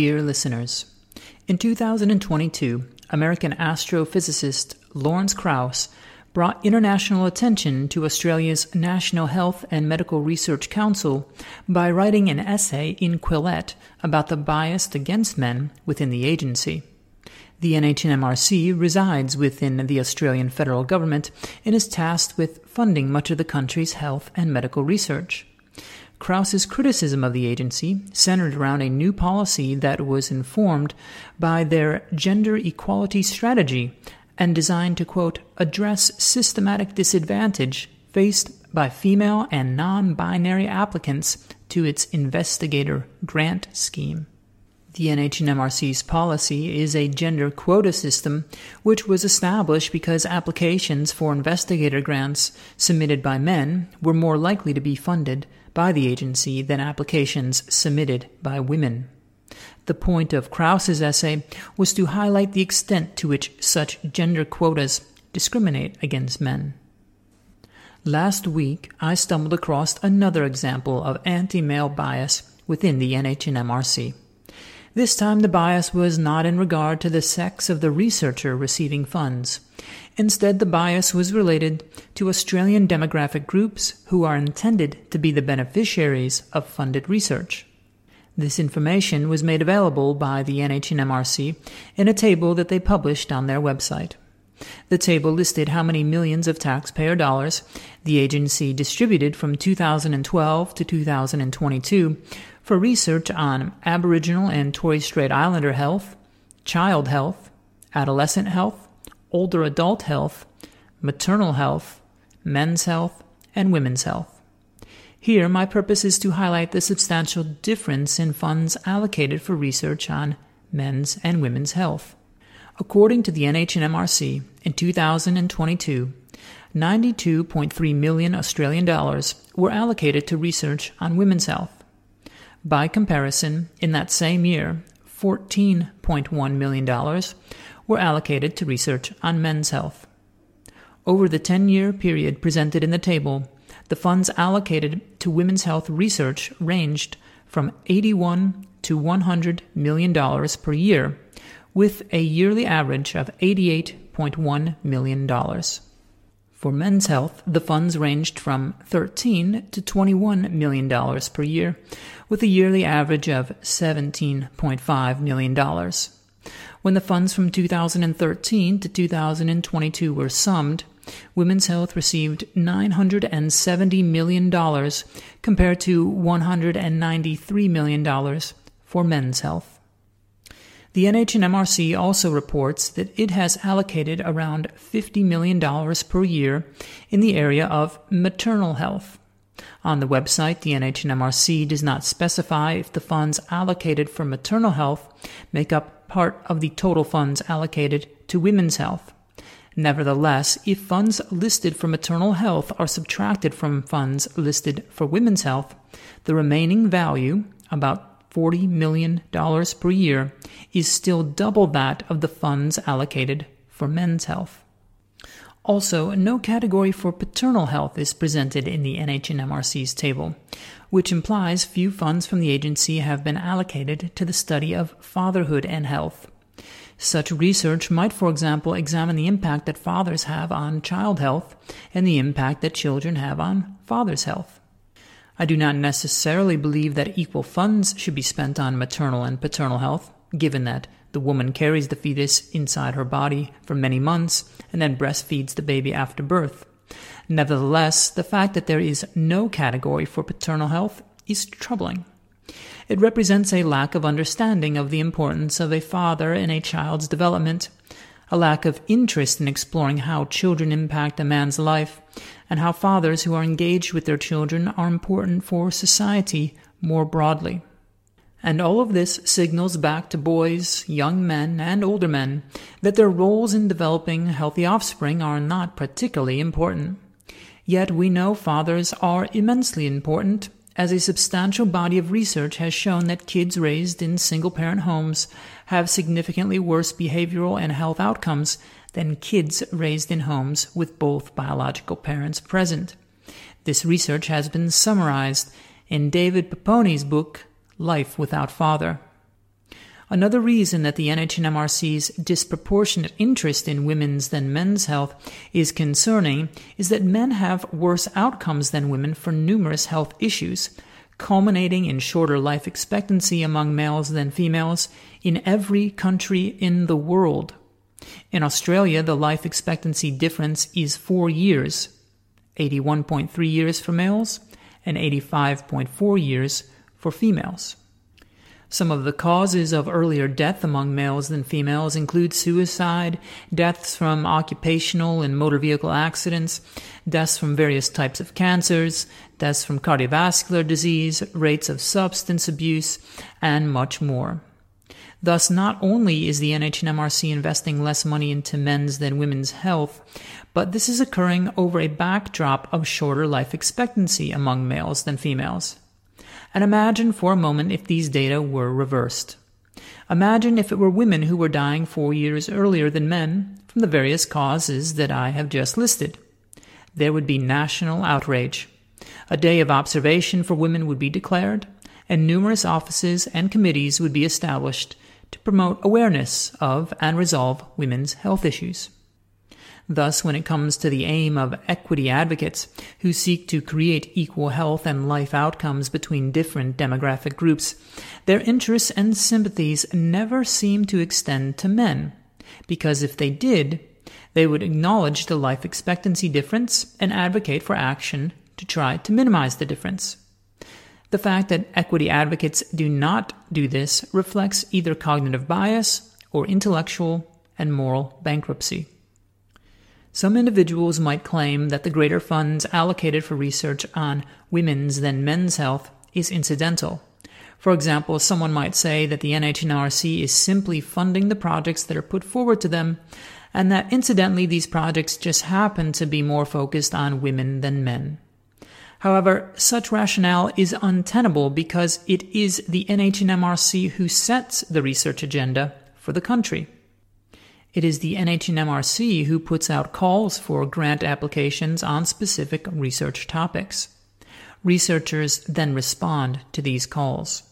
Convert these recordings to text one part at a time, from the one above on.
Dear listeners, in 2022, American astrophysicist Lawrence Krauss brought international attention to Australia's National Health and Medical Research Council by writing an essay in Quillette about the bias against men within the agency. The NHMRC resides within the Australian federal government and is tasked with funding much of the country's health and medical research. Krauss's criticism of the agency centered around a new policy that was informed by their gender equality strategy and designed to, quote, address systematic disadvantage faced by female and non binary applicants to its investigator grant scheme. The NHMRC's policy is a gender quota system which was established because applications for investigator grants submitted by men were more likely to be funded by the agency than applications submitted by women. The point of Krauss's essay was to highlight the extent to which such gender quotas discriminate against men. Last week, I stumbled across another example of anti male bias within the NHMRC. This time the bias was not in regard to the sex of the researcher receiving funds. Instead, the bias was related to Australian demographic groups who are intended to be the beneficiaries of funded research. This information was made available by the NHMRC in a table that they published on their website. The table listed how many millions of taxpayer dollars the agency distributed from 2012 to 2022 for research on Aboriginal and Torres Strait Islander health, child health, adolescent health, older adult health, maternal health, men's health, and women's health. Here, my purpose is to highlight the substantial difference in funds allocated for research on men's and women's health. According to the NHMRC, in 2022, 92.3 million Australian dollars were allocated to research on women's health. By comparison, in that same year, $14.1 million were allocated to research on men's health. Over the 10 year period presented in the table, the funds allocated to women's health research ranged from 81 to 100 million dollars per year, with a yearly average of 88.1 million dollars. For men's health, the funds ranged from 13 to 21 million dollars per year, with a yearly average of 17.5 million dollars. When the funds from 2013 to 2022 were summed, women's health received $970 million compared to $193 million for men's health. The NHMRC also reports that it has allocated around $50 million per year in the area of maternal health. On the website, the NHMRC does not specify if the funds allocated for maternal health make up part of the total funds allocated to women's health. Nevertheless, if funds listed for maternal health are subtracted from funds listed for women's health, the remaining value, about $40 million per year is still double that of the funds allocated for men's health. Also, no category for paternal health is presented in the NHMRC's table, which implies few funds from the agency have been allocated to the study of fatherhood and health. Such research might, for example, examine the impact that fathers have on child health and the impact that children have on fathers' health. I do not necessarily believe that equal funds should be spent on maternal and paternal health, given that the woman carries the fetus inside her body for many months and then breastfeeds the baby after birth. Nevertheless, the fact that there is no category for paternal health is troubling. It represents a lack of understanding of the importance of a father in a child's development a lack of interest in exploring how children impact a man's life, and how fathers who are engaged with their children are important for society more broadly. And all of this signals back to boys, young men, and older men that their roles in developing healthy offspring are not particularly important. Yet we know fathers are immensely important as a substantial body of research has shown that kids raised in single parent homes have significantly worse behavioral and health outcomes than kids raised in homes with both biological parents present. This research has been summarized in David Popenoe's book, Life Without Father. Another reason that the NHMRC's disproportionate interest in women's than men's health is concerning is that men have worse outcomes than women for numerous health issues, culminating in shorter life expectancy among males than females in every country in the world. In Australia, the life expectancy difference is four years 81.3 years for males and 85.4 years for females. Some of the causes of earlier death among males than females include suicide, deaths from occupational and motor vehicle accidents, deaths from various types of cancers, deaths from cardiovascular disease, rates of substance abuse, and much more. Thus, not only is the NHMRC investing less money into men's than women's health, but this is occurring over a backdrop of shorter life expectancy among males than females. And imagine for a moment if these data were reversed. Imagine if it were women who were dying four years earlier than men from the various causes that I have just listed. There would be national outrage. A day of observation for women would be declared, and numerous offices and committees would be established to promote awareness of and resolve women's health issues. Thus, when it comes to the aim of equity advocates who seek to create equal health and life outcomes between different demographic groups, their interests and sympathies never seem to extend to men, because if they did, they would acknowledge the life expectancy difference and advocate for action to try to minimize the difference. The fact that equity advocates do not do this reflects either cognitive bias or intellectual and moral bankruptcy. Some individuals might claim that the greater funds allocated for research on women's than men's health is incidental. For example, someone might say that the NHMRC is simply funding the projects that are put forward to them, and that incidentally these projects just happen to be more focused on women than men. However, such rationale is untenable because it is the NHMRC who sets the research agenda for the country. It is the NHMRC who puts out calls for grant applications on specific research topics. Researchers then respond to these calls.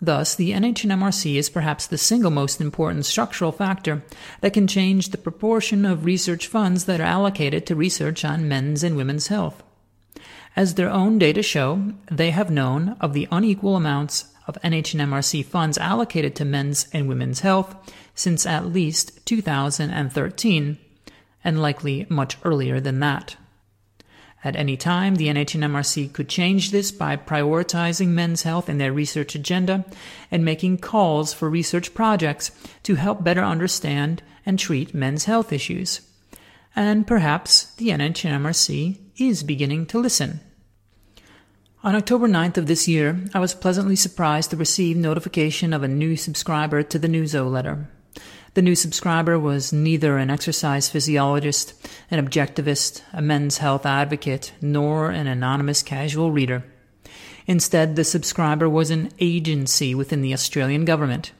Thus, the NHMRC is perhaps the single most important structural factor that can change the proportion of research funds that are allocated to research on men's and women's health. As their own data show, they have known of the unequal amounts of NHMRC funds allocated to men's and women's health since at least 2013, and likely much earlier than that. At any time, the NHMRC could change this by prioritizing men's health in their research agenda and making calls for research projects to help better understand and treat men's health issues. And perhaps the NHMRC is beginning to listen. On October 9th of this year, I was pleasantly surprised to receive notification of a new subscriber to the Newso letter. The new subscriber was neither an exercise physiologist, an objectivist, a men's health advocate, nor an anonymous casual reader. Instead, the subscriber was an agency within the Australian government.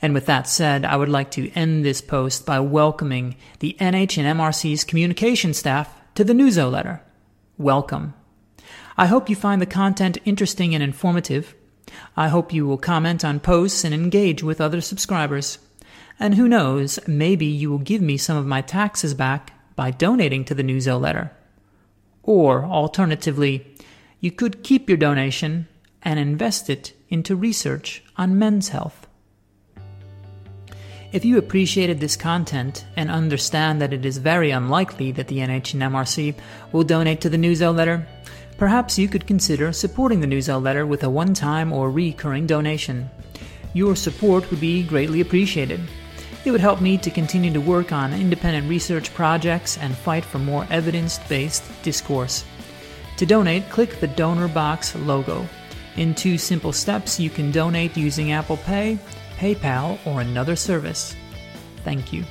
And with that said, I would like to end this post by welcoming the NH and MRC's communication staff to the Newso letter. Welcome. I hope you find the content interesting and informative. I hope you will comment on posts and engage with other subscribers. And who knows, maybe you will give me some of my taxes back by donating to the Newso letter. Or, alternatively, you could keep your donation and invest it into research on men's health. If you appreciated this content and understand that it is very unlikely that the NHMRC will donate to the Newso letter, perhaps you could consider supporting the Newso letter with a one time or recurring donation. Your support would be greatly appreciated. It would help me to continue to work on independent research projects and fight for more evidence based discourse. To donate, click the Donorbox logo. In two simple steps, you can donate using Apple Pay, PayPal, or another service. Thank you.